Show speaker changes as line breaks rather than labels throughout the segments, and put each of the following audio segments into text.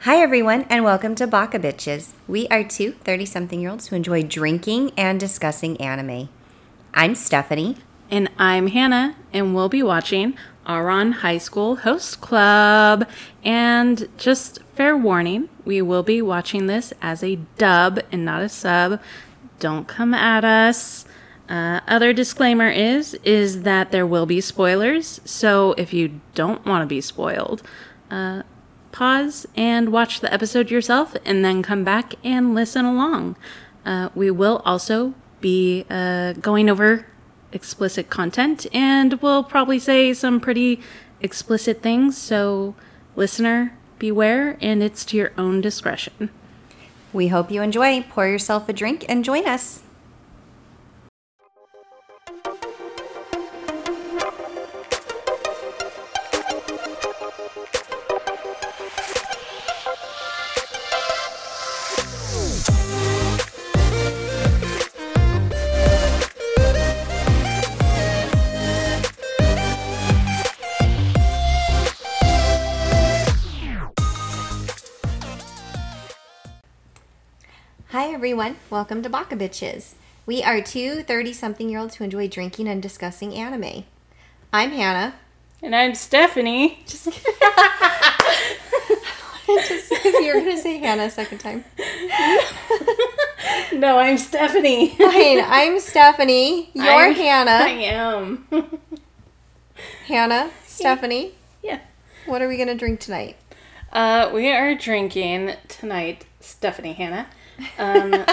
Hi, everyone, and welcome to Baka Bitches. We are two 30 something year olds who enjoy drinking and discussing anime. I'm Stephanie.
And I'm Hannah, and we'll be watching Ouran High School Host Club. And just fair warning, we will be watching this as a dub and not a sub. Don't come at us. Uh, other disclaimer is is that there will be spoilers. So if you don't want to be spoiled, uh, pause and watch the episode yourself, and then come back and listen along. Uh, we will also be uh, going over explicit content, and we'll probably say some pretty explicit things. So, listener, beware, and it's to your own discretion.
We hope you enjoy. Pour yourself a drink and join us. Everyone. Welcome to Baka Bitches. We are two 30 something year olds who enjoy drinking and discussing anime. I'm Hannah.
And I'm Stephanie.
Just, just if you're going to say Hannah a second time.
No, I'm Stephanie.
Fine, I'm Stephanie. You're
I'm- I am.
Hannah, Stephanie.
yeah.
What are we going to drink tonight?
Uh, we are drinking tonight, Stephanie Hannah. Um,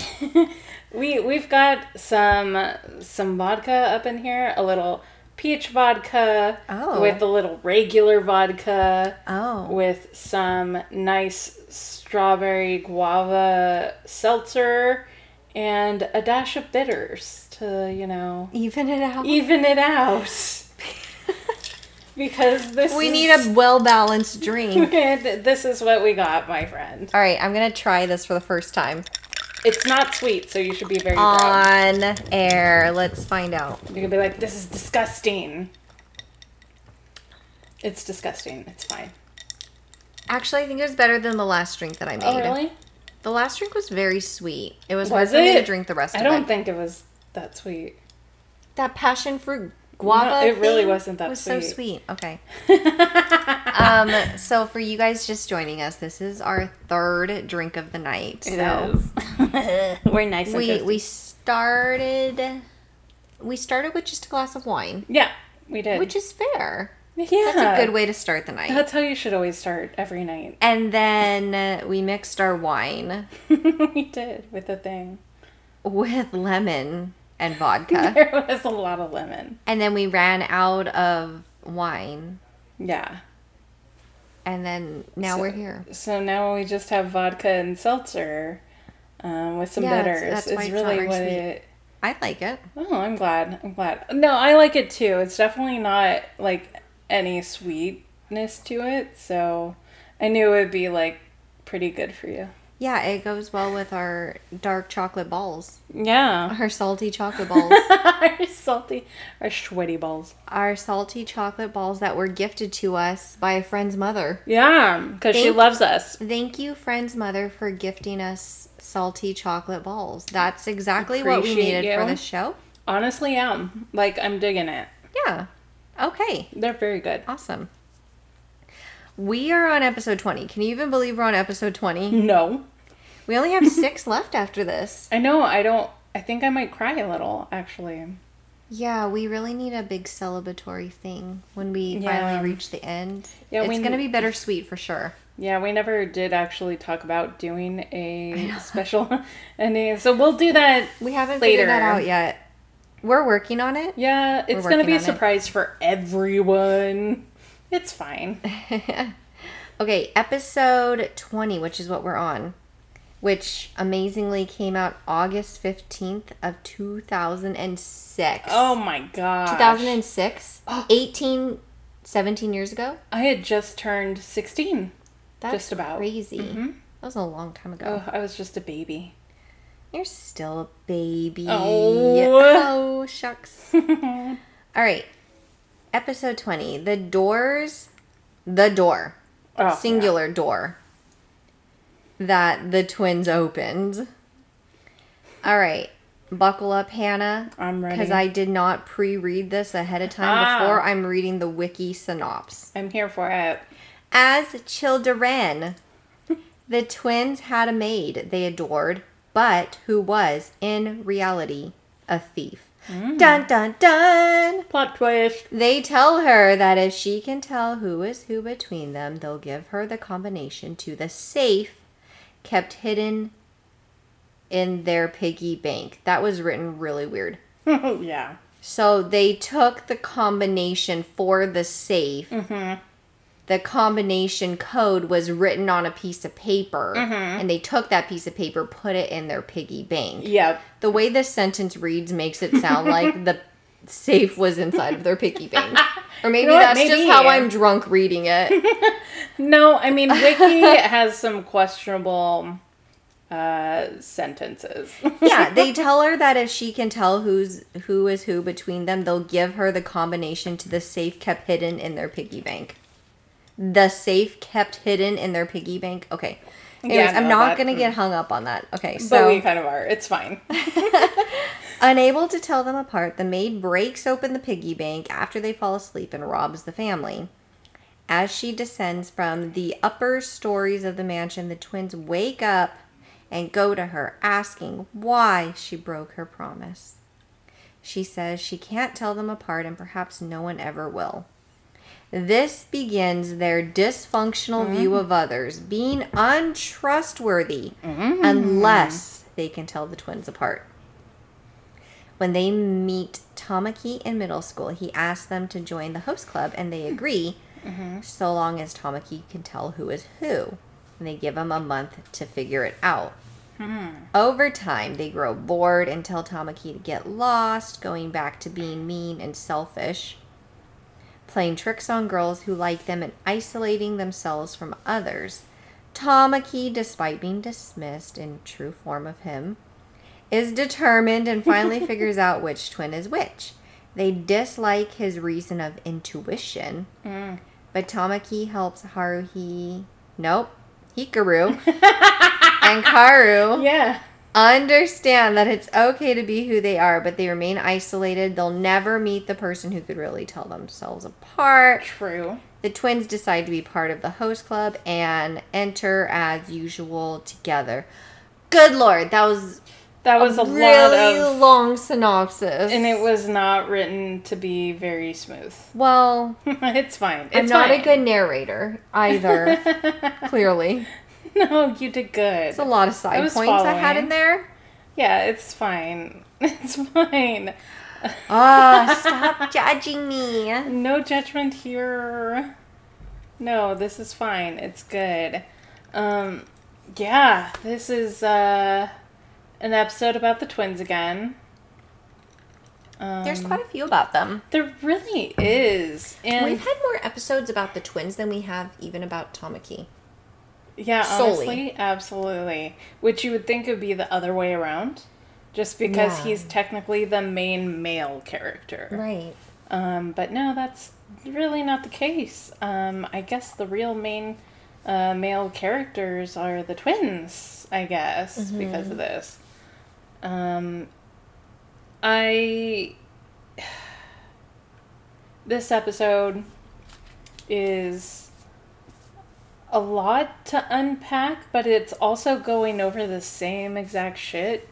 we we've got some some vodka up in here, a little peach vodka
Oh.
with a little regular vodka
Oh.
with some nice strawberry guava seltzer and a dash of bitters to you know
Even it out.
even it out. Because this
We
is-
need a well balanced drink.
this is what we got, my friend.
All right, I'm going to try this for the first time.
It's not sweet, so you should be very proud.
On air. Let's find out.
You're gonna be like, "This is disgusting." It's disgusting. It's fine.
Actually, I think it was better than the last drink that I oh, made.
Oh, really?
The last drink was very sweet. It was, hard
Was
for me to
it?
drink the rest
I
of
don't think it was that sweet.
that passion fruit guava.
No, it really
thing
wasn't that funny.
It was so
sweet.
sweet. Okay. um. So for you guys just joining us, this is our third drink of the night. so
We're nice. and
we
toasty.
we started. We started with just a glass of wine,
yeah, we did.
which is fair.
yeah,
That's a good way to start the night.
That's how you should always start every night.
and then uh, we mixed our wine
we did with the thing.
with lemon and vodka.
There was a lot of lemon.
and then we ran out of wine.
Yeah.
And then now
So-
we're here.
So now we just have vodka and seltzer um, with some
Yeah, that's-
bitters.
that's
it's really what
sweet.
it.
I like it.
Oh, I'm glad. I'm glad. No, I like it too. It's definitely not like any sweetness to it, so I knew it would be like pretty good for you.
Yeah, it goes well with our dark chocolate balls.
Yeah.
Our salty chocolate balls.
our salty, our sweaty balls.
our salty chocolate balls that were gifted to us by a friend's mother.
Yeah, because she loves us.
Thank you, friend's mother, for gifting us salty chocolate balls. That's exactly what we
Appreciate
needed for this show.
Honestly, yeah. Like I'm digging it.
Yeah. Okay.
They're very good.
Awesome. We are on episode 20. Can you even believe we're on episode 20?
No,
We only have six left after this.
I know. I don't. I think I might cry a little. Actually.
Yeah, we really need a big celebratory thing when we
Yeah.
finally reach the end.
Yeah,
it's
we-
going to be bittersweet for sure.
Yeah, we never did actually talk about doing a special ending, so we'll do that.
We haven't figured that out yet. We're working on it.
Yeah, it's gonna be a
on it.
surprise for everyone. It's fine.
Okay, episode 20, which is what we're on, which amazingly came out August 15th of 2006.
Oh my god.
2006? 18 17 years ago?
I had just turned sixteen.
That's
Just about.
crazy.
Mhm.
That was a long time ago.
Oh, I was just a baby.
You're still a baby.
Oh.
Oh, shucks. All right. Episode 20. The doors. The door.
Oh,
Singular door. that the twins opened. All right. Buckle up, Hannah.
I'm ready.
Because I did not pre read this ahead of time
Ah.
before I'm reading the wiki synopsis.
I'm here for it.
As children, the twins had a maid they adored, but who was, in reality, a thief. Mm. Dun dun dun!
Plot twist.
They tell her that if she can tell who is who between them, they'll give her the combination to the safe kept hidden in their piggy bank. That was written really weird.
yeah.
So they took the combination for the safe. Mm-hmm. The combination code was written on a piece of paper, and they took that piece of paper, put it in their piggy bank.
Yep.
The way this sentence reads makes it sound like the safe was inside of their piggy bank. Or maybe
know what?
that's just how I'm drunk reading it.
No, I mean Wiki has some questionable uh sentences.
yeah, they tell her that if she can tell who's who is who between them, they'll give her the combination to the safe kept hidden in their piggy bank. The safe kept hidden in their piggy bank. Okay. Anyways,
no,
I'm not
that-
gonna get mm. hung up on that. Okay,
but
so
we kind of are. It's fine.
Unable to tell them apart, the maid breaks open the piggy bank after they fall asleep and robs the family. As she descends from the upper stories of the mansion, the twins wake up and go to her, asking why she broke her promise. She says she can't tell them apart and perhaps no one ever will. This begins their dysfunctional view mm. of others, being untrustworthy mm. unless they can tell the twins apart. When they meet Tamaki in middle school, he asks them to join the host club and they agree, mm-hmm. so long as Tamaki can tell who is who. And they give him a month to figure it out. Hmm. Over time, they grow bored and tell Tamaki to get lost, going back to being mean and selfish, playing tricks on girls who like them and isolating themselves from others. Tamaki, despite being dismissed in true form of him, is determined and finally figures out which twin is which. They dislike his reason of intuition, mm. but Tamaki helps Haruhi, nope, Hikaru, and Kaoru
Yeah.
Understand that it's okay to be who they are, but they remain isolated. They'll never meet the person who could really tell themselves apart.
True.
The twins decide to be part of the host club and enter as usual together. Good lord, that was
That was a,
really
lot of
long synopsis.
and it was not written to be very smooth.
well,
it's fine. It's
I'm not
fine.
a good narrator either. clearly,
No, you did good.
it's a lot of side
was
points I had in there.
Yeah, it's fine. It's fine.
Ah, stop judging me.
No judgment here. No, this is fine. It's good. Um yeah, this is uh an episode about the twins again. Um,
There's quite a few about them.
there really is. And
We've had more episodes about the twins than we have even about Tamaki.
Yeah,
solely.
honestly, absolutely. Which you would think would be the other way around. Just because
Yeah.
he's technically the main male character.
Right.
Um, but no, that's really not the case. Um, I guess the real main uh, male characters are the twins, I guess, because of this. Um, I. This episode is a lot to unpack, but it's also going over the same exact shit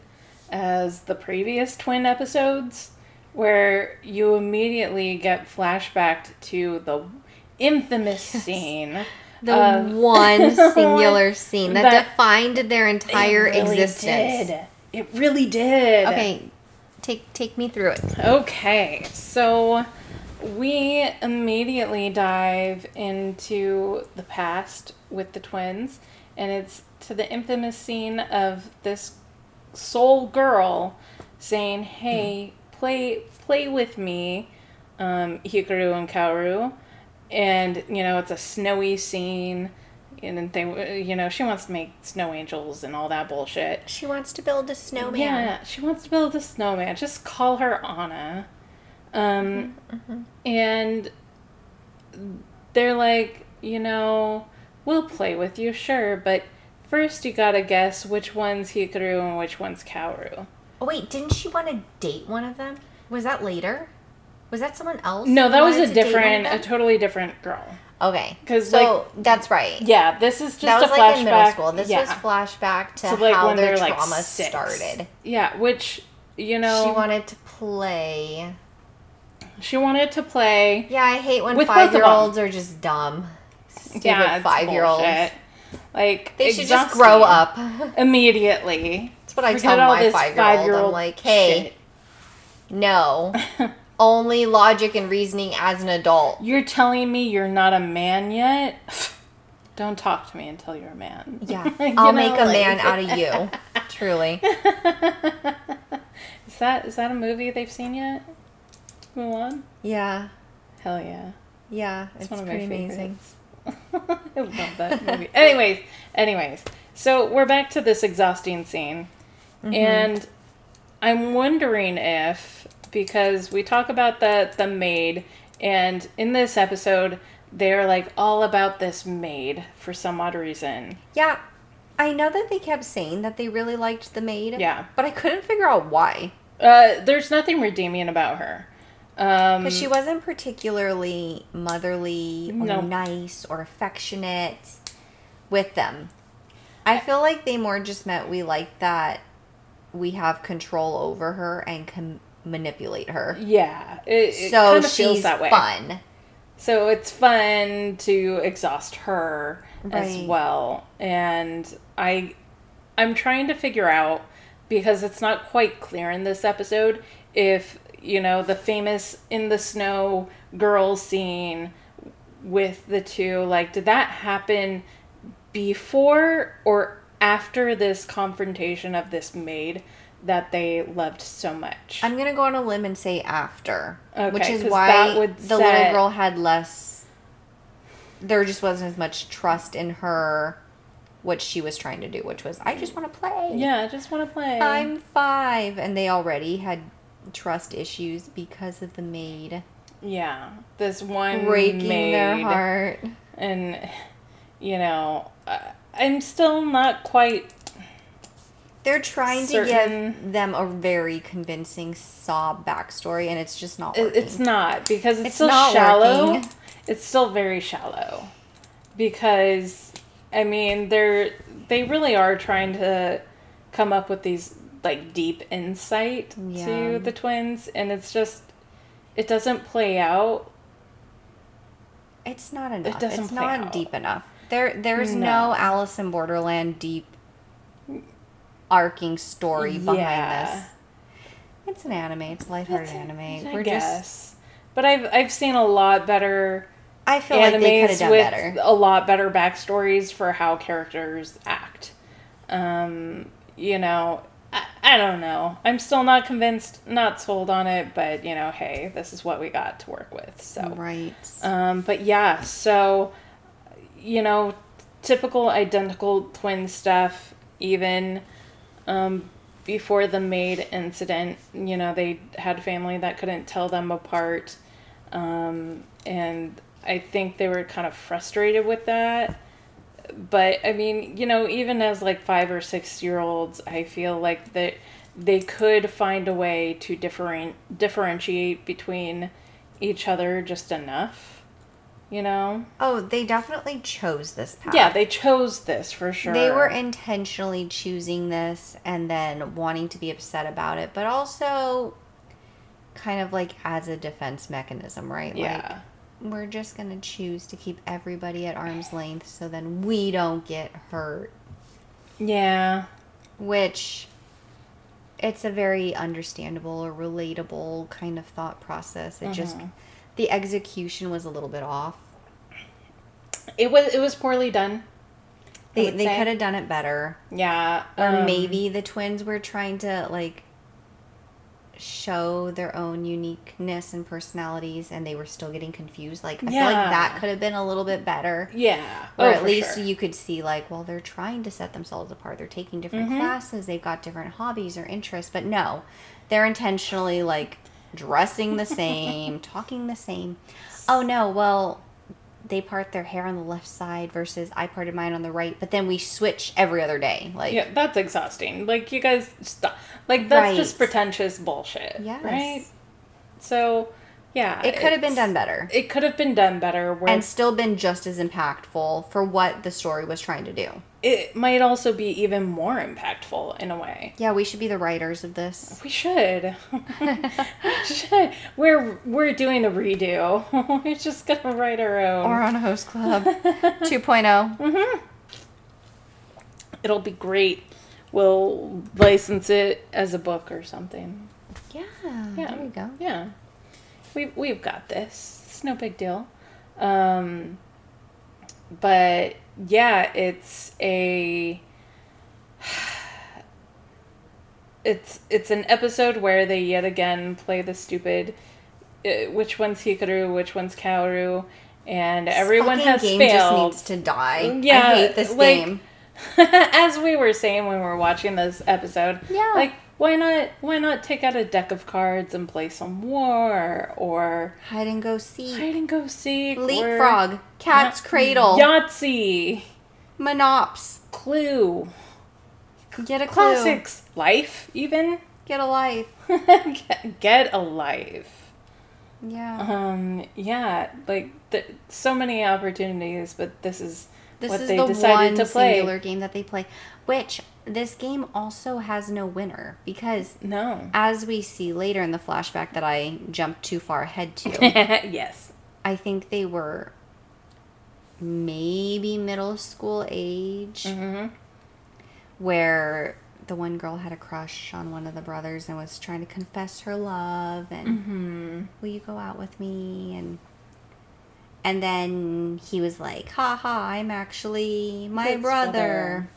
as the previous twin episodes, where you immediately get flashbacked to the infamous scene.
The one singular scene that,
That-
defined their entire
It really
existence.
did. It really did.
Okay, take take me through it.
Okay, so we immediately dive into the past with the twins, and it's to the infamous scene of this soul girl saying, "Hey, play play with me, um, Hikaru and Kaoru," and you know it's a snowy scene. And they, you know, she wants to make snow angels and all that bullshit.
She wants to build a snowman.
Yeah, she wants to build a snowman. Just call her Anna. Um, and they're like, you know, we'll play with you, sure, but First, you gotta guess which one's Hikaru and which one's Kaoru.
Oh wait, didn't she want to date one of them? Was that later? Was that someone else?
No, that was a
to date one of
different, a totally different girl.
Okay,
because
so that's right.
Yeah, this is just
that was
a flashback.
like in middle school. This
yeah.
was flashback to,
To, like,
how
when
their
they're, like,
trauma started.
Yeah, which you know,
She wanted to play.
She wanted to play.
Yeah, I hate when
With both of
five year olds are just dumb. Stupid
yeah,
five year olds.
Like
They should just grow up.
Immediately.
That's what I
Forget
tell my five year old. I'm like, hey, no. Only logic and reasoning as an adult.
You're telling me you're not a man yet? Don't talk to me until you're a man.
Yeah, I'll
know,
make a
like-
man out of you. Truly.
Is that is that a movie they've seen yet? Mulan?
Yeah,
Hell yeah.
yeah. It's,
It's one of my
pretty amazing.
favorites. I love that movie. anyways, anyways. So we're back to this exhausting scene.
Mm-hmm.
And I'm wondering if because we talk about the the maid and in this episode they're like all about this maid for some odd reason.
Yeah, I know that they kept saying that they really liked the maid.
Yeah.
But I couldn't figure out why.
Uh, there's nothing redeeming about her. Um,
Because she wasn't particularly motherly or
No.
nice or affectionate with them. I feel like they more just meant we like that we have control over her and can manipulate her.
yeah, it, it
so
kinda
she's
feels that way.
fun.
So it's fun to exhaust her as well. And I I'm trying to figure out because it's not quite clear in this episode if, you know, the famous in the snow girl scene with the two like did that happen before or after this confrontation of this maid that they loved so much?
I'm gonna go on a limb and say after, which is why the
set-
little girl had less. There just wasn't as much trust in her, what she was trying to do, which was I just want to play.
yeah, I just want to play.
I'm five, and they already had trust issues because of the maid
Yeah, this one
breaking their heart.
and you know, uh, I'm still not quite.
They're trying
Certain-
to give them a very convincing sob backstory, and it's just not working.
It's not because it's,
It's
still shallow.
working.
It's still very shallow because I mean they're they really are trying to come up with these like deep insight
Yeah.
to the twins, and it's just it doesn't play out.
It's not enough.
it doesn't
it's not
out.
deep enough. There, there's
No.
no. Alice in Borderland deep, arcing story behind
Yeah.
this. It's an anime. It's a lighthearted
That's-
anime.
I
We're just.
But I've I've seen a lot better
I feel like they could have done
with
better.
a lot better backstories for how characters act. Um, you know, I, don't know. I'm still not convinced, not sold on it, but you know, hey, this is what we got to work with. So,
Right.
um, but yeah, so you know, typical identical twin stuff. Even um, before the maid incident, you know, they had family that couldn't tell them apart, um, and I think they were kind of frustrated with that. But I mean, you know, even as like five or six year olds, I feel like that they could find a way to different differentiate between each other just enough. You know?
Oh, they definitely chose this path.
Yeah, they chose this for sure.
They were intentionally choosing this and then wanting to be upset about it, but also kind of like as a defense mechanism, right?
Yeah.
Like, we're just going to choose to keep everybody at arm's length so then we don't get hurt,
Yeah.
which it's a very understandable or relatable kind of thought process. It just
Mm-hmm.
the execution was a little bit off.
It was it was poorly done.
They they could have done it better.
Yeah.
Or
um,
maybe the twins were trying to like show their own uniqueness and personalities and they were still getting confused. Like I feel like that could have been a little bit better.
Yeah.
Or
Oh,
at least
sure.
you could see like, well, they're trying to set themselves apart. They're taking different
Mm-hmm.
classes, they've got different hobbies or interests, but no. They're intentionally like dressing the same, talking the same. Oh no, well, they part their hair on the left side versus I parted mine on the right, but then we switch every other day. Like,
Yeah, that's exhausting. Like you guys stop. Like that's
Right.
just pretentious bullshit.
Yes.
Right. So, yeah,
it could have been done better
It could have been done better.
And still been just as impactful for what the story was trying to do.
It might also be even more impactful in a way.
Yeah, we should be the writers of this.
We should. we should. We're we're doing a redo. we're just gonna write our own.
Or on a host club 2.0.
It'll be great. We'll license it as a book or something.
Yeah,
Yeah.
there we go.
Yeah. We we've got this. It's no big deal. Um but yeah, it's a it's it's an episode where they yet again play the stupid uh, which one's Hikaru, which one's Kaoru, and everyone
Fucking
has
game
failed.
just needs to die.
Yeah,
I hate this
like-
game.
As we were saying when we were watching this episode,
Yeah.
like why not why not take out a deck of cards and play some war or
Hide and go seek.
hide and go seek,
Leapfrog. Cat's cradle.
Yahtzee,
Monops.
Clue,
Get a clue.
classics, life, even
Get a life.
get, get a life.
Yeah.
Um, yeah, like th- so many opportunities, but this is
This
what
is
they
the
decided
one
to play.
singular game that they play, which this game also has no winner because
No.
as we see later in the flashback that I jumped too far ahead to,
yes.
I think they were maybe middle school age
hmm
where the one girl had a crush on one of the brothers and was trying to confess her love and
hmm
will you go out with me and and then he was like ha ha i'm actually my brother.
brother.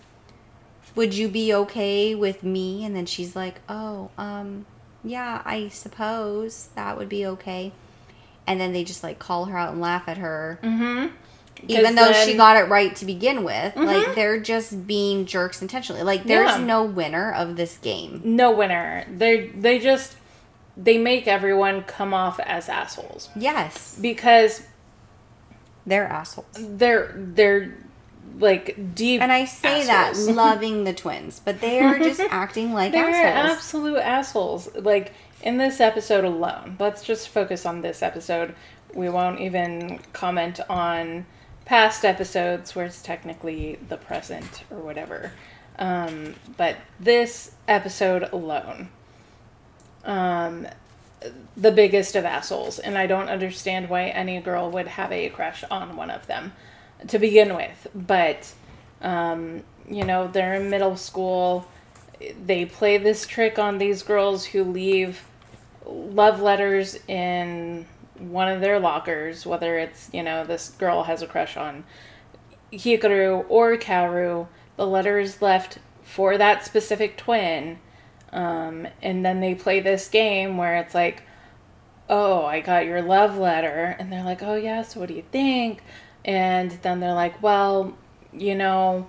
Would you be okay with me? And then she's like oh um yeah i suppose that would be okay. And then they just like call her out and laugh at her.
Mm-hmm.
even though she got it right to begin with like they're just being jerks intentionally. Like there's
Yeah.
no winner of this game.
No winner. They they just they make everyone come off as assholes.
Yes.
Because
they're assholes.
they're they're like deep.
And I say
assholes.
that loving the twins, but they are just acting like
They're
assholes.
absolute assholes. Like in this episode alone. Let's just focus on this episode. We won't even comment on past episodes where it's technically the present or whatever. Um, but this episode alone, um, the biggest of assholes, and I don't understand why any girl would have a crush on one of them to begin with. But um, you know, they're in middle school. They play this trick on these girls who leave love letters in one of their lockers, whether it's, you know, this girl has a crush on Hikaru or Kaoru. The letter is left for that specific twin. Um, and then they play this game where it's like, oh, I got your love letter. And they're like, oh, yeah, so what do you think? And then they're like, well, you know,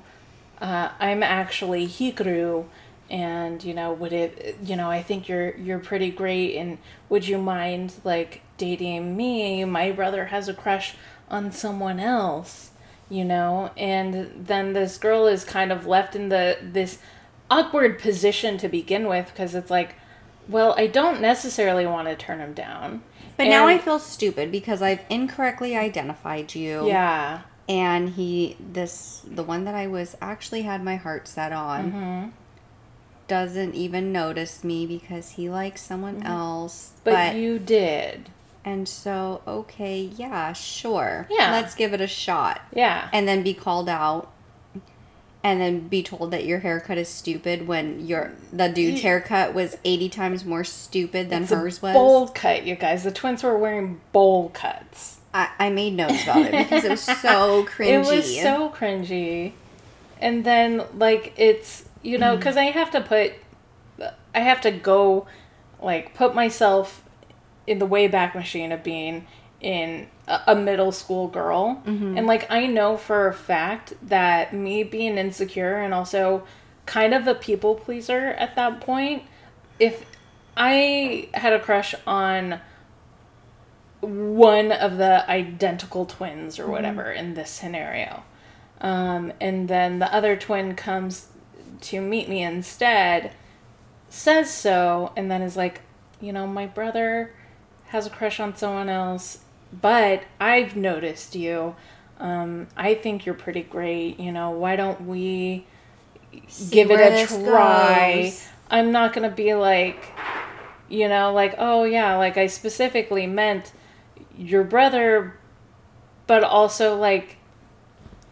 uh, I'm actually Hikaru. And you know, would it? You know, I think you're you're pretty great. And would you mind like dating me? My brother has a crush on someone else. You know, and then this girl is kind of left in the this awkward position to begin with because it's like, well, I don't necessarily want to turn him down.
But now I feel stupid because I've incorrectly identified you.
yeah,
And he, this, the one that I was actually had my heart set on,
Mm-hmm.
doesn't even notice me because he likes someone else.
Mm-hmm. but, you did.
and so, okay, yeah, sure.
Yeah.
Let's give it a shot.
Yeah,
and then be called out and then be told that your haircut is stupid when your the dude's haircut was 80 times more stupid than
it's
hers was
bowl cut, you guys. The twins were wearing bowl cuts.
I, I made notes about it because it was so cringy
It was so cringy. And then, like, it's, you know, mm. because I have to put, I have to go, like, put myself in the Wayback Machine of being in a, middle school girl. And, like, I know for a fact that me being insecure and also kind of a people pleaser at that point, if I had a crush on one of the identical twins or whatever in this scenario. Um, and then the other twin comes to meet me instead, says so, and then is like, you know, my brother has a crush on someone else, but I've noticed you. Um, I think you're pretty great. You know, why don't we give it a try?
goes.
I'm not gonna be like, you know, like, oh yeah, like I specifically meant your brother, but also like,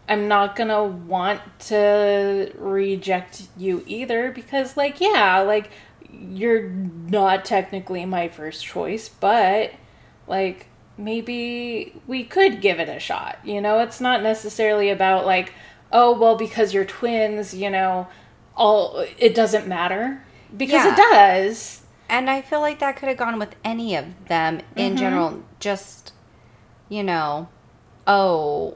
I'm not gonna want to reject you either because, like, yeah, like, you're not technically my first choice, but like, maybe we could give it a shot. You know, it's not necessarily about like, oh, well, because you're twins, you know, all it doesn't matter because
Yeah.
it does.
And I feel like that could have gone with any of them in
Mm-hmm.
general. Just, you know, oh,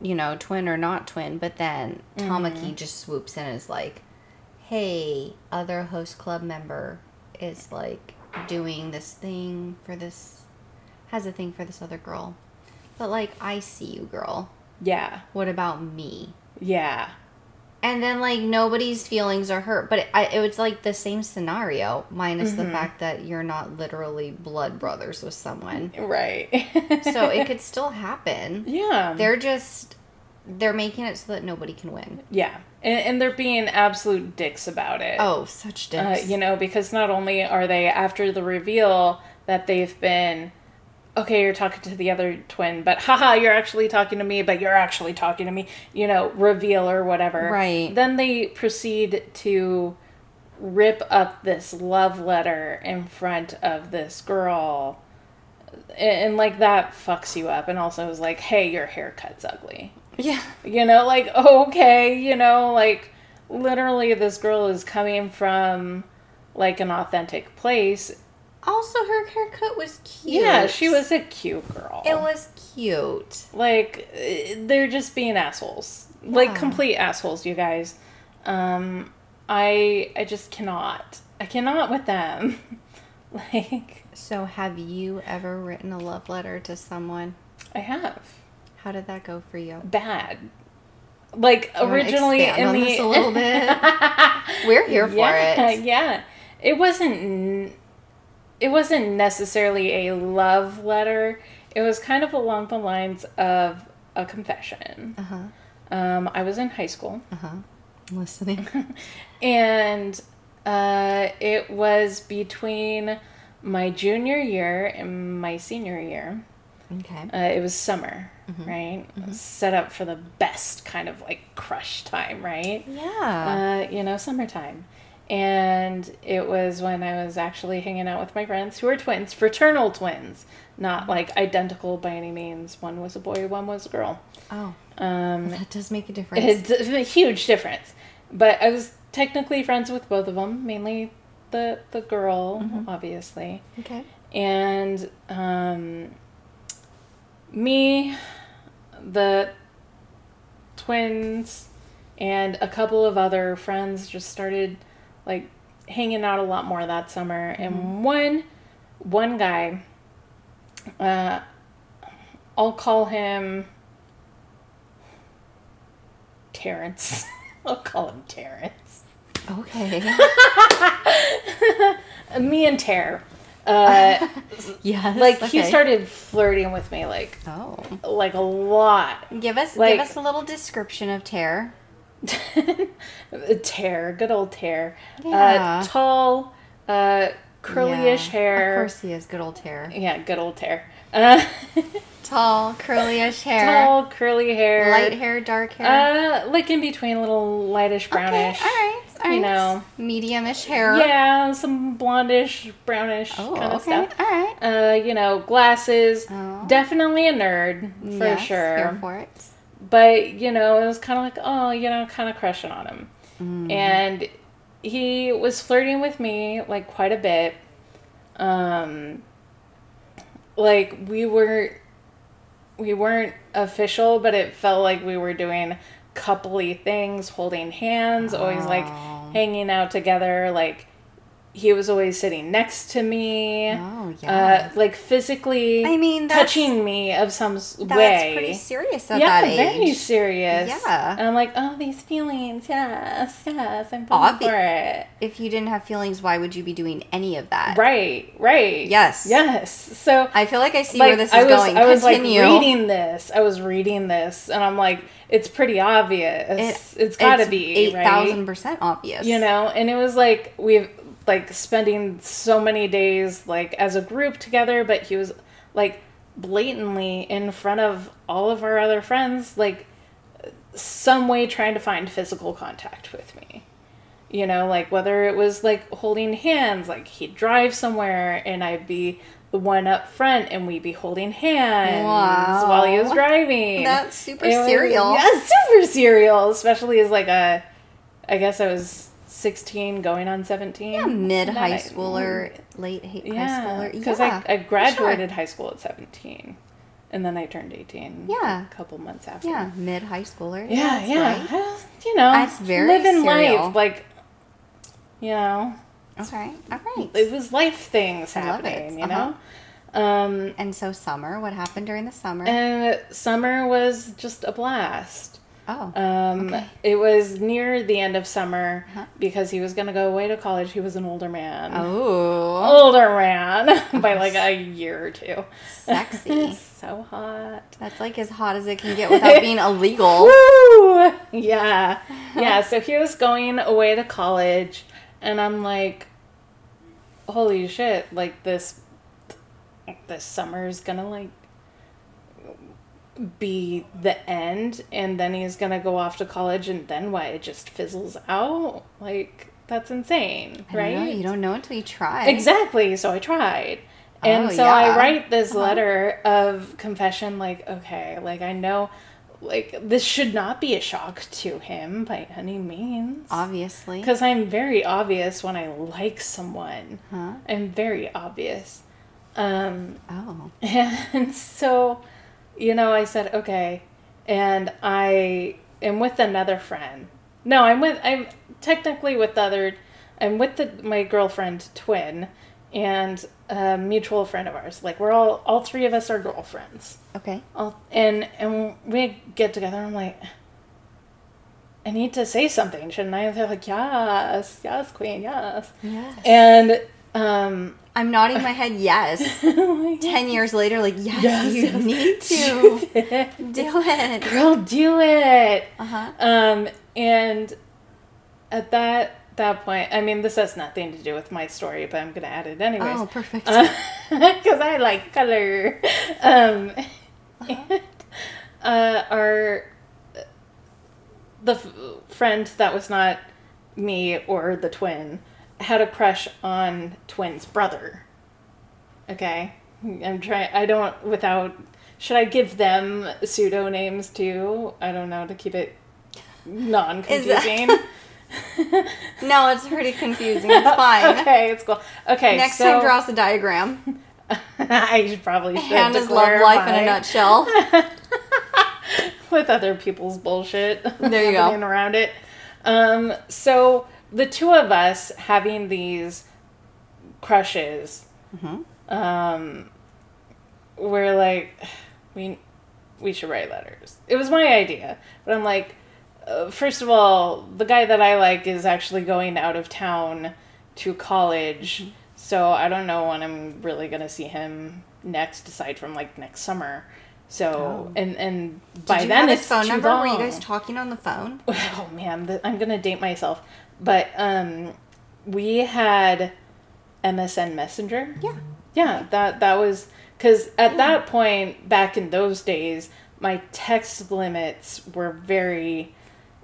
you know, twin or not twin. But then
Mm-hmm.
Tamaki just swoops in and is like, hey, other host club member is like doing this thing for this, has a thing for this other girl. But like, I see you, girl.
Yeah.
What about me?
Yeah.
And then like nobody's feelings are hurt, but it, I, it was like the same scenario, minus
Mm-hmm.
the fact that you're not literally blood brothers with someone.
Right.
So it could still happen.
Yeah.
They're just they're making it so that nobody can win.
yeah. And, and they're being absolute dicks about it.
Oh, such
Uh,
dicks.
you know, because not only are they after the reveal that they've been, okay, you're talking to the other twin, but haha, you're actually talking to me, but you're actually talking to me, you know, reveal or whatever.
Right.
Then they proceed to rip up this love letter in front of this girl. And, and like that fucks you up, and also is like, hey, your haircut's ugly.
yeah.
You know, like, okay, you know, like, literally, this girl is coming from, like, an authentic place.
Also, her haircut was cute.
Yeah, she was a cute girl.
It was cute.
Like, they're just being assholes. Like, complete assholes, you guys. Um, I, I just cannot. I cannot with them. like,
So, have you ever written a love letter to someone?
I have.
How did that go for you?
Bad. Like,
You
originally in the.
a little bit? We're here for
yeah,
it.
Yeah. It wasn't it wasn't necessarily a love letter. It was kind of along the lines of a confession.
Uh huh.
Um, I was in high school
Uh huh. Listening.
and uh, it was between my junior year and my senior year.
okay.
Uh, it was summer, right? Set up for the best kind of like crush time, right?
Yeah.
uh, you know, summertime. And it was when I was actually hanging out with my friends who are twins, fraternal twins, not like identical by any means. One was a boy, one was a girl.
oh,
Um,
that does make a difference.
it's a huge difference. But I was technically friends with both of them, mainly the the girl, obviously
okay.
and um, me, the twins, and a couple of other friends just started like hanging out a lot more that summer. And one one guy, uh, I'll call him Terrence. I'll call him Terrence.
Okay.
Me and Ter. Uh,
yes.
like he started flirting with me like
Oh.
like a lot.
Give us
Like-
give us a little description of Tear.
tear, good old tear.
Yeah.
Uh, tall, uh, curlyish
Yeah.
hair.
Of course he is. Good old Tear.
Yeah, good old tear. Uh,
Tall, curlyish hair.
tall, curly hair.
Light hair, dark hair.
Uh, like in between, a little lightish brownish.
Okay, all right. All
you
right.
know.
Medium-ish hair.
Yeah, some blondish, brownish
Oh,
kind of
okay.
stuff.
All right.
Uh, you know, glasses.
Oh.
Definitely a nerd for
Yes,
sure.
Here for it.
But you know it was kind of like oh you know kind of crushing on him.
Mm.
and he was flirting with me like quite a bit. Um like we were we weren't official but it felt like we were doing coupley things holding hands always like hanging out together like he was always sitting next to me.
Oh, yeah.
Uh, like physically
I mean,
touching me of some
That's
way.
pretty serious at
yeah,
that age.
very serious.
Yeah.
And I'm like, oh, these feelings, yes, yes, I'm
Obvi-
for it.
If you didn't have feelings, why would you be doing any of that?
Right, right.
Yes.
Yes. So
I feel like I see
like
where this is
I was,
going.
I was like reading this. I was reading this, and I'm like, it's pretty obvious.
It-
it's got to be
eight thousand right? percent obvious.
you know and it was like we've like spending so many days like as a group together but he was like blatantly in front of all of our other friends like some way trying to find physical contact with me you know like whether it was like holding hands like he'd drive somewhere and i'd be the one up front and we'd be holding hands
Wow.
while he was driving
That's super
was-
serial.
yeah super serial especially as like a i guess i was 16 going on 17
Yeah, mid high schooler, late high
yeah
schooler.
because
yeah,
I, I graduated
sure.
high school at 17 and then i turned 18
Yeah.
a couple months after
Yeah, mid high schooler.
yeah
that's
yeah
right.
You know
That's very
living
serial.
life like you know
Okay, all right.
it was life things
I love it.
happening you
Uh-huh.
know um
and so summer, what happened during the summer?
and summer was just a blast
oh,
Um,
Okay.
It was near the end of summer
Uh-huh.
because he was going to go away to college. He was an older man.
oh,
Older man by like a year or two.
sexy.
so hot.
That's like as hot as it can get without being illegal.
Woo! Yeah. Yeah. So he was going away to college, and I'm like, holy shit, like this, this summer is gonna like be the end, and then he's gonna go off to college, and then what? It just fizzles out? Like, that's insane, right?
know, you don't know until you try.
Exactly. So I tried. And
Oh,
so I write this
Uh-huh.
letter of confession like, okay, like I know like this should not be a shock to him by any means.
Obviously.
Because I'm very obvious when I like someone.
Huh?
I'm very obvious. Um,
Oh.
and so, you know, I said, okay. And I am with another friend. No, I'm with, I'm technically with the other, I'm with the, my girlfriend twin and a mutual friend of ours. Like we're all, all three of us are girlfriends.
Okay.
All, and, and we get together I'm like, I need to say something, shouldn't I? And they're like, yes, yes, queen, yes.
Yes.
And, um,
I'm nodding my head yes. Ten years later, like yes,
Yes,
you
yes.
need to do it.
girl do it
Uh huh.
um and at that that point i mean this has nothing to do with my story but i'm gonna add it anyways
Oh, perfect.
because i like color um and, uh our the f- friend that was not me or the twin had a crush on twin's brother okay i'm trying i don't without should i give them pseudo names too i don't know to keep it non-confusing
no, it's pretty confusing. It's fine.
okay it's cool okay
Next
so,
time, draw us a diagram.
i should probably should
Hannah's love life in a nutshell.
with other people's bullshit.
There you go.
around it. Um, so the two of us having these crushes,
Mm-hmm.
um, we're like, we we should write letters. It was my idea, but I'm like, uh, first of all, the guy that I like is actually going out of town to college, so I don't know when I'm really gonna see him next, aside from like next summer. So
Oh.
and and by
Did you
then it's
phone
too
number?
long.
Were you guys talking on the phone?
oh man, th- I'm gonna date myself, but um, we had MSN Messenger.
Yeah.
Yeah, that that was because at that point back in those days, my text limits were very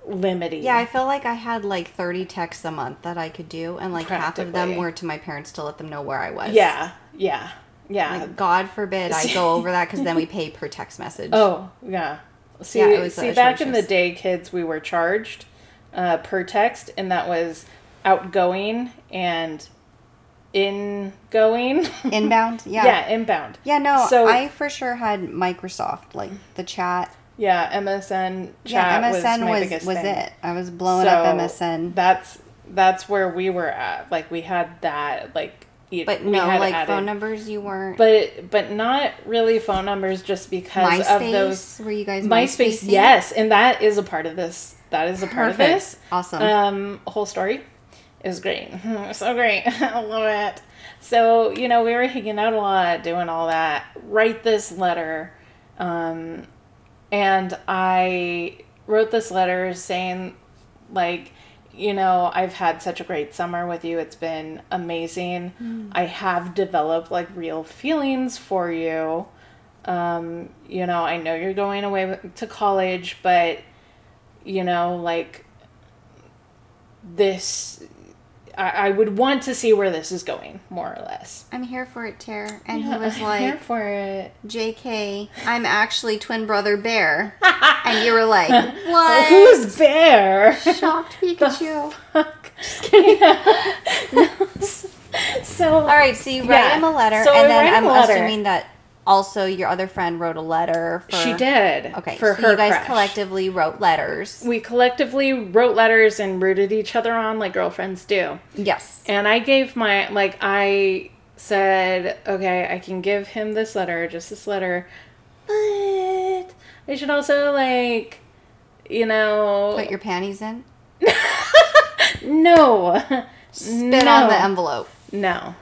limited.
Yeah, I feel like I had like 30 texts a month that I could do, and like half of them were to my parents to let them know where I was.
yeah, yeah, yeah.
Like, God forbid I go over that because then we pay per text message.
oh yeah. See,
Yeah,
see, back in the day, kids, we were charged uh, per text, and that was outgoing and ingoing.
Inbound? Yeah.
yeah, inbound.
Yeah, no,
So-
I for sure had Microsoft, like the chat.
Yeah, MSN chat
yeah, MSN
was
was was, it. I was blowing up MSN.
That's that's where we were at. Like we had that like
But no, like
added-
phone numbers you weren't.
But but not really phone numbers just because
MySpace?
of those
Were you guys
MySpace,
MySpacing?
yes, and that is a part of this. That is a part
Perfect.
of this.
Awesome.
Um, whole story. It was great. so great. I love it. So, you know, we were hanging out a lot, doing all that. Write this letter. Um, and I wrote this letter saying, like, you know, I've had such a great summer with you. It's been amazing. I have developed like real feelings for you. Um, you know, I know you're going away to college, but you know, like this, I, I would want to see where this is going, more or less.
I'm here for it, Tara. And he
Yeah,
was
I'm here
like,
for it.
JK, I'm actually twin brother bear. and you were like, what?
Who's bear?
Shocked Pikachu.
Fuck. Just kidding. so,
All right, so you write
Yeah.
him a letter,
So I
and then I'm assuming that also your other friend wrote a letter for.
she did.
Okay,
for
so
her
you guys
crush.
collectively wrote letters.
We collectively wrote letters and rooted each other on like girlfriends do.
Yes.
And I gave my like I said, okay, I can give him this letter, just this letter, but I should also like, you know,
Put your panties in.
no,
Spit
no,
on the envelope.
no,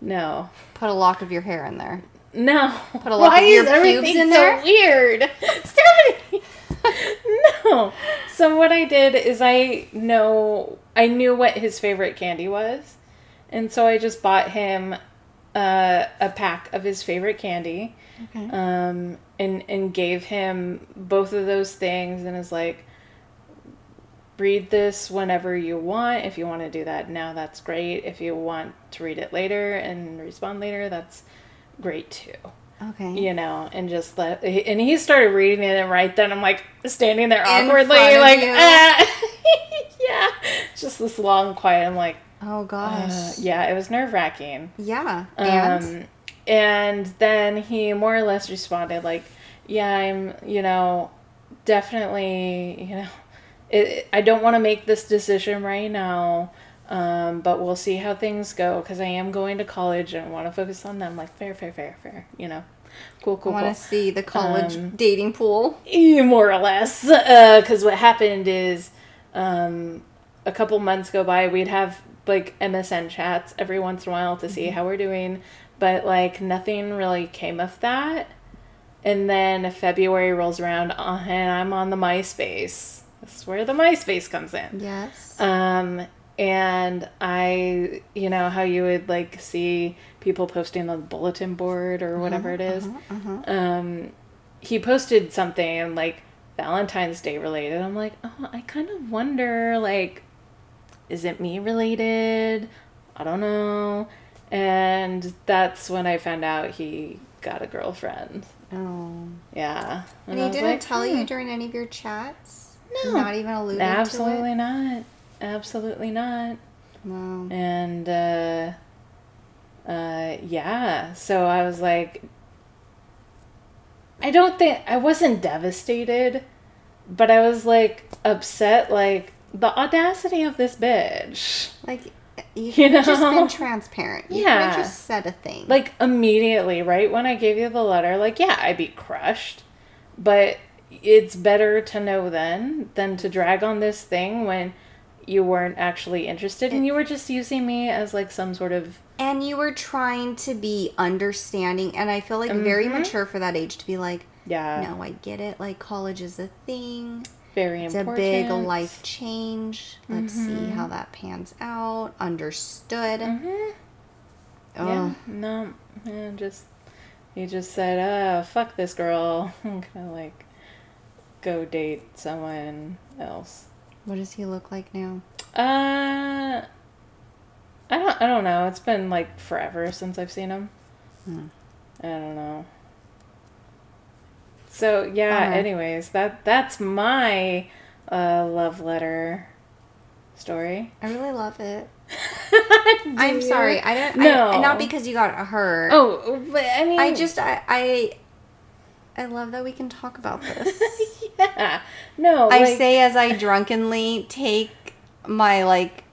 no,
Put a lock of your hair in there.
No.
Put a lock
Why
of your
is everything
in
so
there?
weird? Stephanie. no. So what I did is I know I knew what his favorite candy was, and so I just bought him uh, a pack of his favorite candy,
Okay.
um, and and gave him both of those things, and is like, read this whenever you want. If you want to do that now, that's great. If you want to read it later and respond later, that's great too
Okay.
you know, and just let. And he started reading it, and right then I'm like standing there awkwardly, like, ah. yeah, just this long quiet. I'm like,
Oh
uh,
gosh.
yeah, it was nerve wracking.
yeah. And
Um, and then he more or less responded like, yeah, I'm, you know, definitely, you know, it, I don't want to make this decision right now. Um, but we'll see how things go because I am going to college and want to focus on them. Like fair, fair, fair, fair. You know, cool, cool.
I
cool,
want
cool.
to see the college
Um,
dating pool.
More or less because what happened is um, a couple months go by we'd have like msn chats every once in a while to see how we're doing but like nothing really came of that and then february rolls around uh, and i'm on the myspace this is where the myspace comes in
Yes.
um, and I, you know, how you would like see people posting on the bulletin board or whatever it is.
uh-huh.
Um, he posted something like Valentine's Day related. I'm like, oh, I kind of wonder, like, is it me related? I don't know. And that's when I found out he got a girlfriend.
oh.
Yeah.
And
I
he didn't
like,
tell
hmm.
you during any of your chats?
No.
Not even alluded to
Absolutely not. Absolutely not.
No.
and uh, uh, yeah so i was like i don't think i wasn't devastated but i was like upset like the audacity of this bitch
Like, you
You
have just been transparent. You
Yeah.
just said a thing.
like immediately right when i gave you the letter like yeah i'd be crushed but it's better to know then than to drag on this thing when you weren't actually interested and you were just using me as like some sort of
and you were trying to be understanding, and I feel like very
Mm-hmm.
mature for that age to be like,
yeah
no, I get it. Like, college is a thing.
very important
It's
important.
a big life change. Let's see
Mm-hmm.
how that pans out. Understood.
Mhm.
Oh,
Yeah, no, yeah, just he just said, "Uh, fuck this girl." I'm gonna like go date someone else.
What does he look like now?
Uh, I don't, I don't know. It's been like forever since I've seen him.
Hmm.
I don't know. So yeah.
Bummer.
Anyways, that that's my uh, love letter story.
I really love it. I'm sorry. I don't.
No.
I, not because you got hurt.
Oh, but I mean,
I just I I, I love that we can talk about this.
yeah. No,
I
like,
say as I drunkenly take my like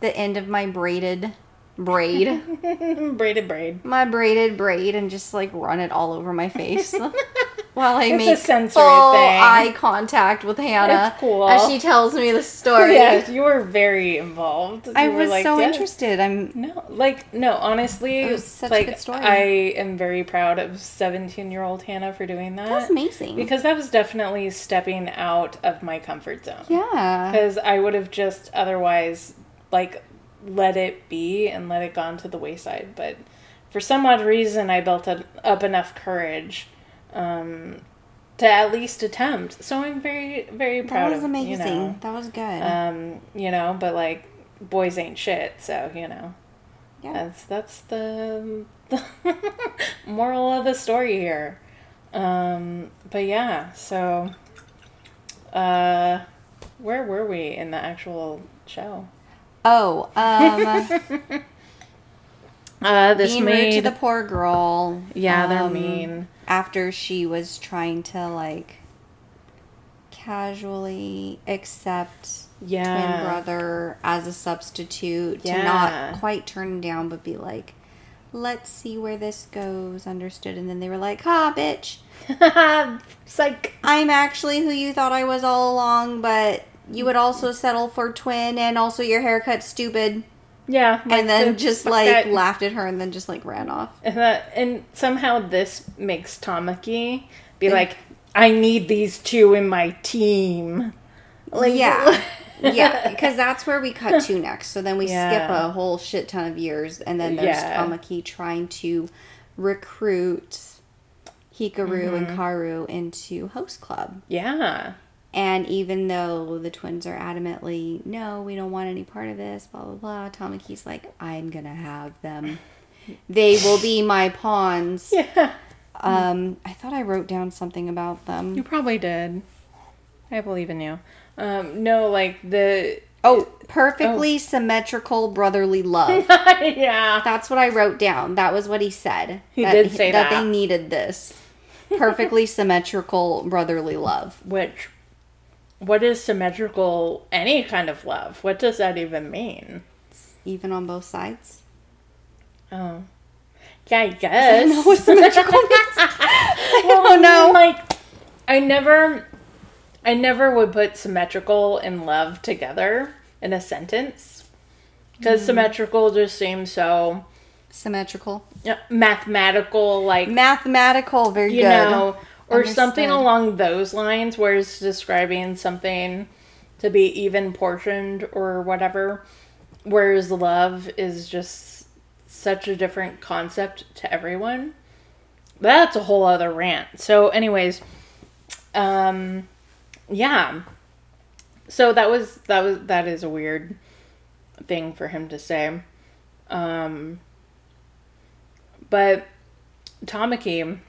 the end of my braided braid,
Braided braid.
my braided braid, and just like run it all over my face. While I
It's a
make
sensory
full
thing.
eye contact with Hannah
cool.
as she tells me the story.
Yeah, you were very involved.
I
You were
was
like,
so
"Yes."
interested. I'm
No, like no, honestly,
It was such a good story.
I am very proud of seventeen-year-old Hannah for doing that.
that's amazing.
Because that was definitely stepping out of my comfort zone.
yeah.
Because I would have just otherwise like let it be and let it gone to the wayside. But for some odd reason, I built up enough courage um, to at least attempt. So I'm very very proud
That was
of
amazing.
you know.
That was good.
Um, you know, but like boys ain't shit, so you know.
yeah.
That's that's the, the moral of the story here. Um, but yeah, so uh, where were we in the actual show?
Oh, um,
Uh, this
being rude
made
to the poor girl.
yeah, they're
um,
mean.
After she was trying to like casually accept
Yeah,
twin brother as a substitute to not quite turn down, but be like, let's see where this goes. Understood? And then they were like, "Ha, bitch!
it's like
I'm actually who you thought I was all along, but." You would also settle for twin, and also your haircut's stupid.
Yeah, like
and then
the-
just like
that-
laughed at her and then just like ran off.
And, that, and somehow this makes Tamaki be like, I need these two in my team. Like,
yeah. yeah, because that's where we cut to next. So then we skip a whole shit ton of years and then there's
Yeah.
Tamaki trying to recruit Hikaru
Mm-hmm.
and Kaoru into host club.
yeah.
And even though the twins are adamantly, no, we don't want any part of this, blah, blah, blah, Tamaki's like, I'm going to have them. They will be my pawns.
Yeah.
Um, I thought I wrote down something about them.
You probably did. I believe in you. Um, no, like the
Oh, perfectly symmetrical brotherly love.
yeah.
That's what I wrote down. That was what he said.
He did say
that.
that.
they needed this. Perfectly symmetrical brotherly love.
Which, what is symmetrical? Any kind of love? What does that even mean?
Even on both sides.
Oh, yeah, I guess.
know what symmetrical means? I
Well,
don't know.
Like, I never, I never would put symmetrical and love together in a sentence because hmm. symmetrical just seems so
Symmetrical.
yeah, mathematical. Like
Mathematical, very
you
good.
know, or something along those lines, where it's describing something to be even portioned or whatever. Whereas love is just such a different concept to everyone. That's a whole other rant. So, anyways, um, yeah. So that was that was that is a weird thing for him to say. Um, but Tamaki,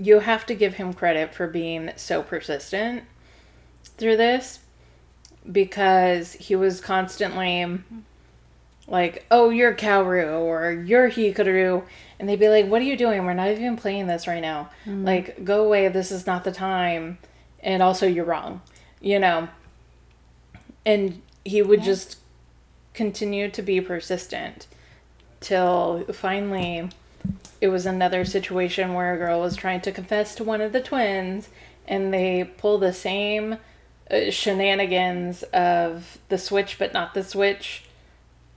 you have to give him credit for being so persistent through this because he was constantly like, oh, you're Kaoru or you're Hikaru. And they'd be like, what are you doing? We're not even playing this right now. Mm-hmm. Like, go away. This is not the time. And also, you're wrong, you know? And he would just continue to be persistent till finally it was another situation where a girl was trying to confess to one of the twins and they pull the same uh, shenanigans of the switch but not the switch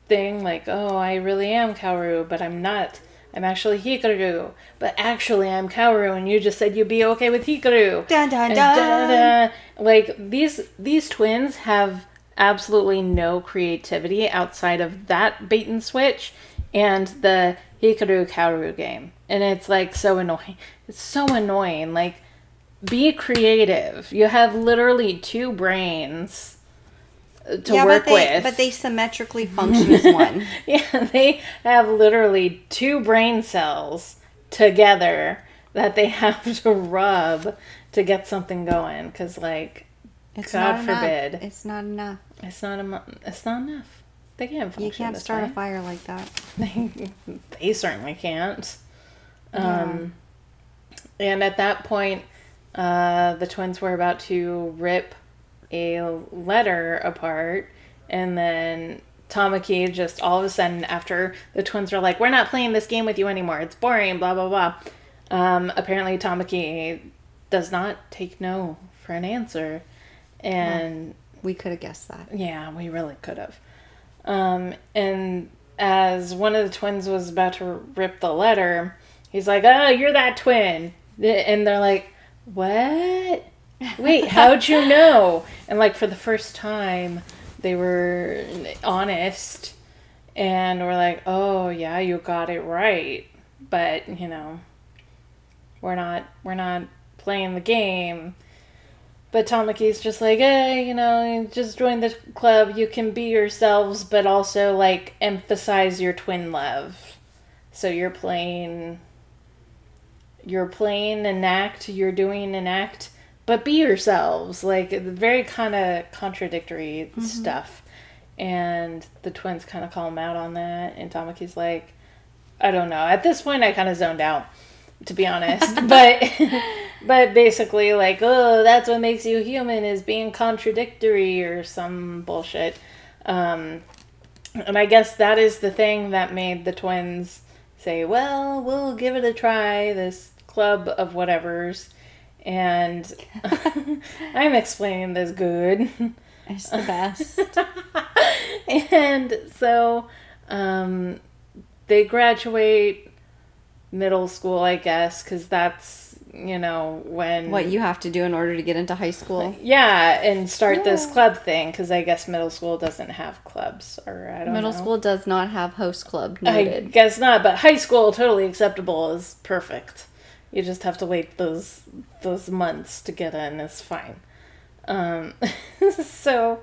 thing like oh i really am kaoru but i'm not i'm actually hikaru but actually i'm kaoru and you just said you'd be okay with hikaru
Dun dun
and
dun.
da-da-da. like these these twins have absolutely no creativity outside of that bait and switch and the Hikaru Kaoru game. And it's like so annoying. It's so annoying. Like be creative. You have literally two brains to
yeah,
work
but they,
with.
but they symmetrically function as one.
Yeah, they have literally two brain cells together that they have to rub to get something going. Because, like,
It's
God
not enough.
forbid.
It's not enough.
it's not a, it's not enough. They can't
You can't start
way.
a fire like that.
they, certainly can't.
Yeah.
Um, and at that point, uh, the twins were about to rip a letter apart And then Tamaki just all of a sudden, after the twins are like, "We're not playing this game with you anymore. It's boring." Blah blah blah. Um, apparently, Tamaki does not take no for an answer, and
We could have guessed that.
yeah, we really could have. Um, and as one of the twins was about to rip the letter, he's like, "Oh, you're that twin," and they're like, "What? Wait, how'd you know?" And like for the first time, they were honest, and we're like, "Oh yeah, you got it right," but you know, we're not we're not playing the game. But Tamaki's just like, hey, you know, just join the club. You can be yourselves, but also like emphasize your twin love. So you're playing, you're playing an act. You're doing an act, but be yourselves. Like very kind of contradictory mm-hmm. stuff. And the twins kind of call him out on that, and Tamaki's like, I don't know. At this point, I kind of zoned out, to be honest. but but basically, like, oh, that's what makes you human is being contradictory or some bullshit. Um, and I guess that is the thing that made the twins say, well, we'll give it a try. This club of whatevers. And I'm explaining this good.
It's the best.
and so um, they graduate middle school, I guess, because that's, you know, when.
what you have to do in order to get into high school.
Yeah, and start this club thing, because I guess middle school doesn't have clubs, or I don't
Middle
know.
school does not have host club
I guess not, but high school totally acceptable is perfect. You just have to wait those those months to get in. It's fine. Um, so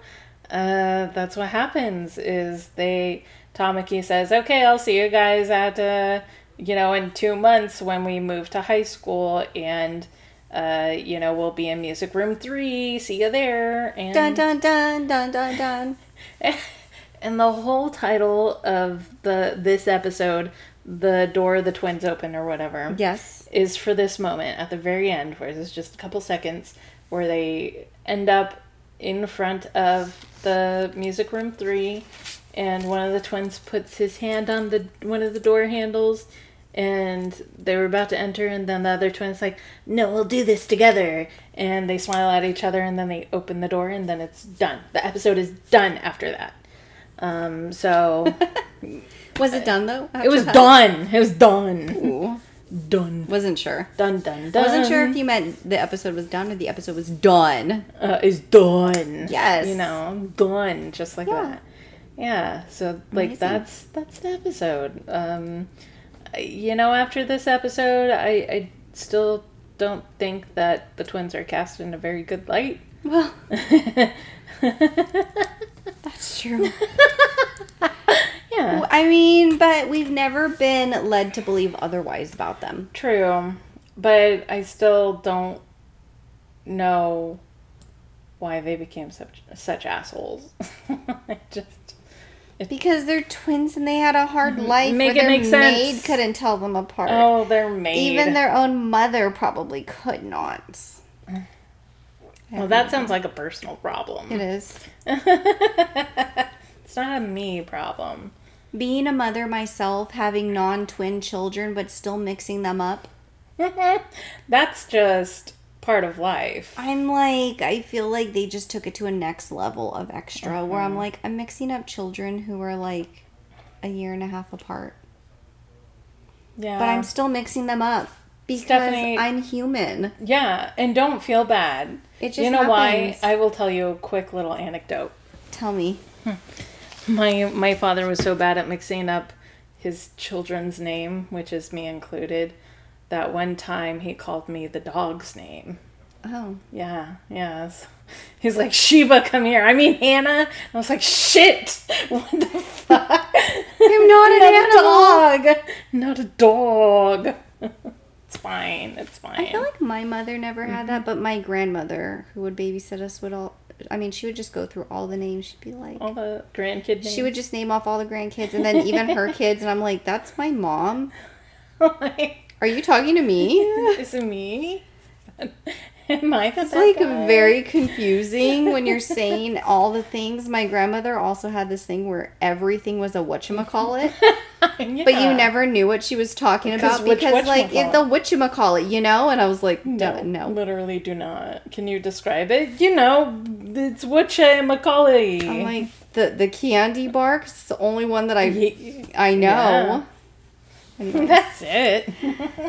uh, that's what happens. Is they Tamaki says, "Okay, I'll see you guys at uh, you know in two months when we move to high school, and uh, you know we'll be in music room three. See you there." And
Dun dun dun dun dun dun.
and the whole title of the this episode, "The Door the Twins Open" or whatever,
Yes.
is for this moment at the very end, where there's just a couple seconds where they end up in front of the music room three, and one of the twins puts his hand on the one of the door handles. And they were about to enter, and then the other twin's like, "No, we'll do this together." And they smile at each other, and then they open the door, and then it's done. The episode is done after that. Um, so
Was it done though?
it was
that?
done. It was done.
Ooh.
Done.
Wasn't sure.
Done. Done. Done.
Wasn't sure if you meant the episode was done or the episode was done.
uh, is done.
Yes.
You know, done, just like
Yeah.
that. Yeah. So like
Amazing.
that's that's the episode. Um, you know, after this episode, I I still don't think that the twins are cast in a very good light.
Well, that's true.
yeah.
I mean, but we've never been led to believe otherwise about them.
True, but I still don't know why they became such such assholes. I just
Because they're twins and they had a hard mm-hmm. life
Make
where their
make sense.
maid couldn't tell them apart.
oh, they're made.
Even their own mother probably could not.
well, that sounds like a personal problem.
It is.
it's not a me problem.
Being a mother myself, having non twin children, but still mixing them up,
That's just part of life.
I'm like, I feel like they just took it to a next level of extra where I'm mm-hmm. like, I'm mixing up children who are like a year and a half apart.
Yeah,
But I'm still mixing them up because
Stephanie-
I'm human.
yeah, and don't feel bad.
It just
you know why? I will tell you a quick little anecdote.
Tell me. Hmm.
My my father was so bad at mixing up his children's name, which is me included, that one time he called me the dog's name.
Oh.
Yeah, yes. He's like, Sheba, come here. I mean, Hannah. I was like, shit. What the fuck?
I'm not an animal.
a dog. Not a dog. it's fine. It's fine.
I feel like my mother never had
Mm-hmm.
that, but my grandmother, who would babysit us, would all. I mean, she would just go through all the names. She'd be like,
all the grandkid names.
she would just name off all the grandkids, and then even her kids, and I'm like, that's my mom.
like,
Are you talking to me?
is it me? Am I
It's like
guy?
very confusing when you're saying all the things. My grandmother also had this thing where everything was a whatchamacallit, but you never knew what she was talking about
which
because, like, it,
whatchamacallit?
the whatchamacallit, you know? And I was like, no,
No, literally do not. Can you describe it? You know, it's whatchamacallit.
I'm like, the, the candy bar, it's the only one that I,
Ye-
I know.
Yeah.
Anyway,
That's it.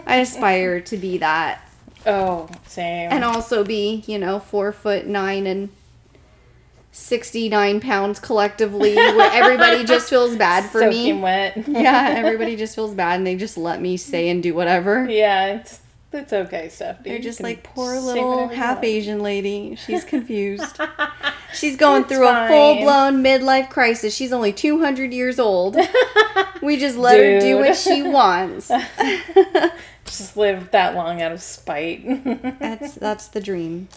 I aspire to be that.
oh, same.
and also be you know four foot nine and 69 pounds collectively where everybody just feels bad for
Soaking
me
wet.
yeah everybody just feels bad and they just let me say and do whatever
Yeah, it's it's okay, Stephanie.
they're just like poor little half asian lady she's confused she's going
It's
through a full-blown midlife crisis she's only 200 years old we just let her do what she wants
Just live that long out of spite.
that's that's the dream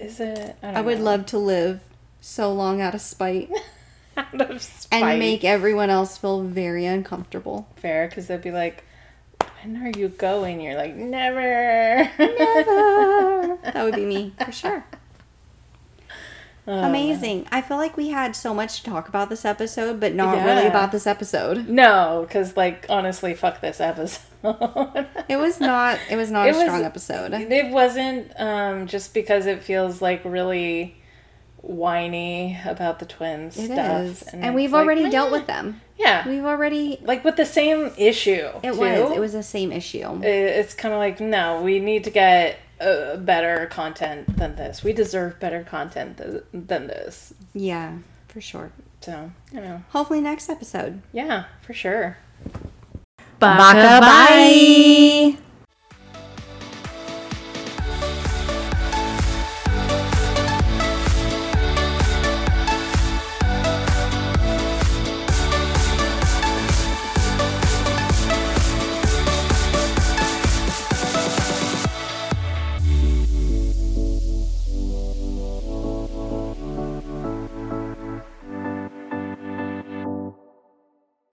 Is it? I, don't
i would
know.
love to live so long out of spite
out of spite.
and make everyone else feel very uncomfortable.
fair because they'd be like, "When are you going?" You're like, "Never." Never.
that would be me for sure.
Oh,
Amazing. I feel like we had so much to talk about this episode, but not really about this episode.
No, because like honestly, fuck this episode.
It was not. It was not
It
a
was-
strong episode.
It wasn't um, just because it feels like really whiny about the twins
It
stuff,
is, and,
it's
we've
like,
already
meh.
dealt with them.
Yeah,
We've already.
like with the same issue.
It
too.
was. It was the same issue.
It- It's kind of like no, we need to get uh, better content than this. We deserve better content th- than this.
Yeah, for sure.
So you know,
Hopefully next episode.
yeah, for sure.
Bye.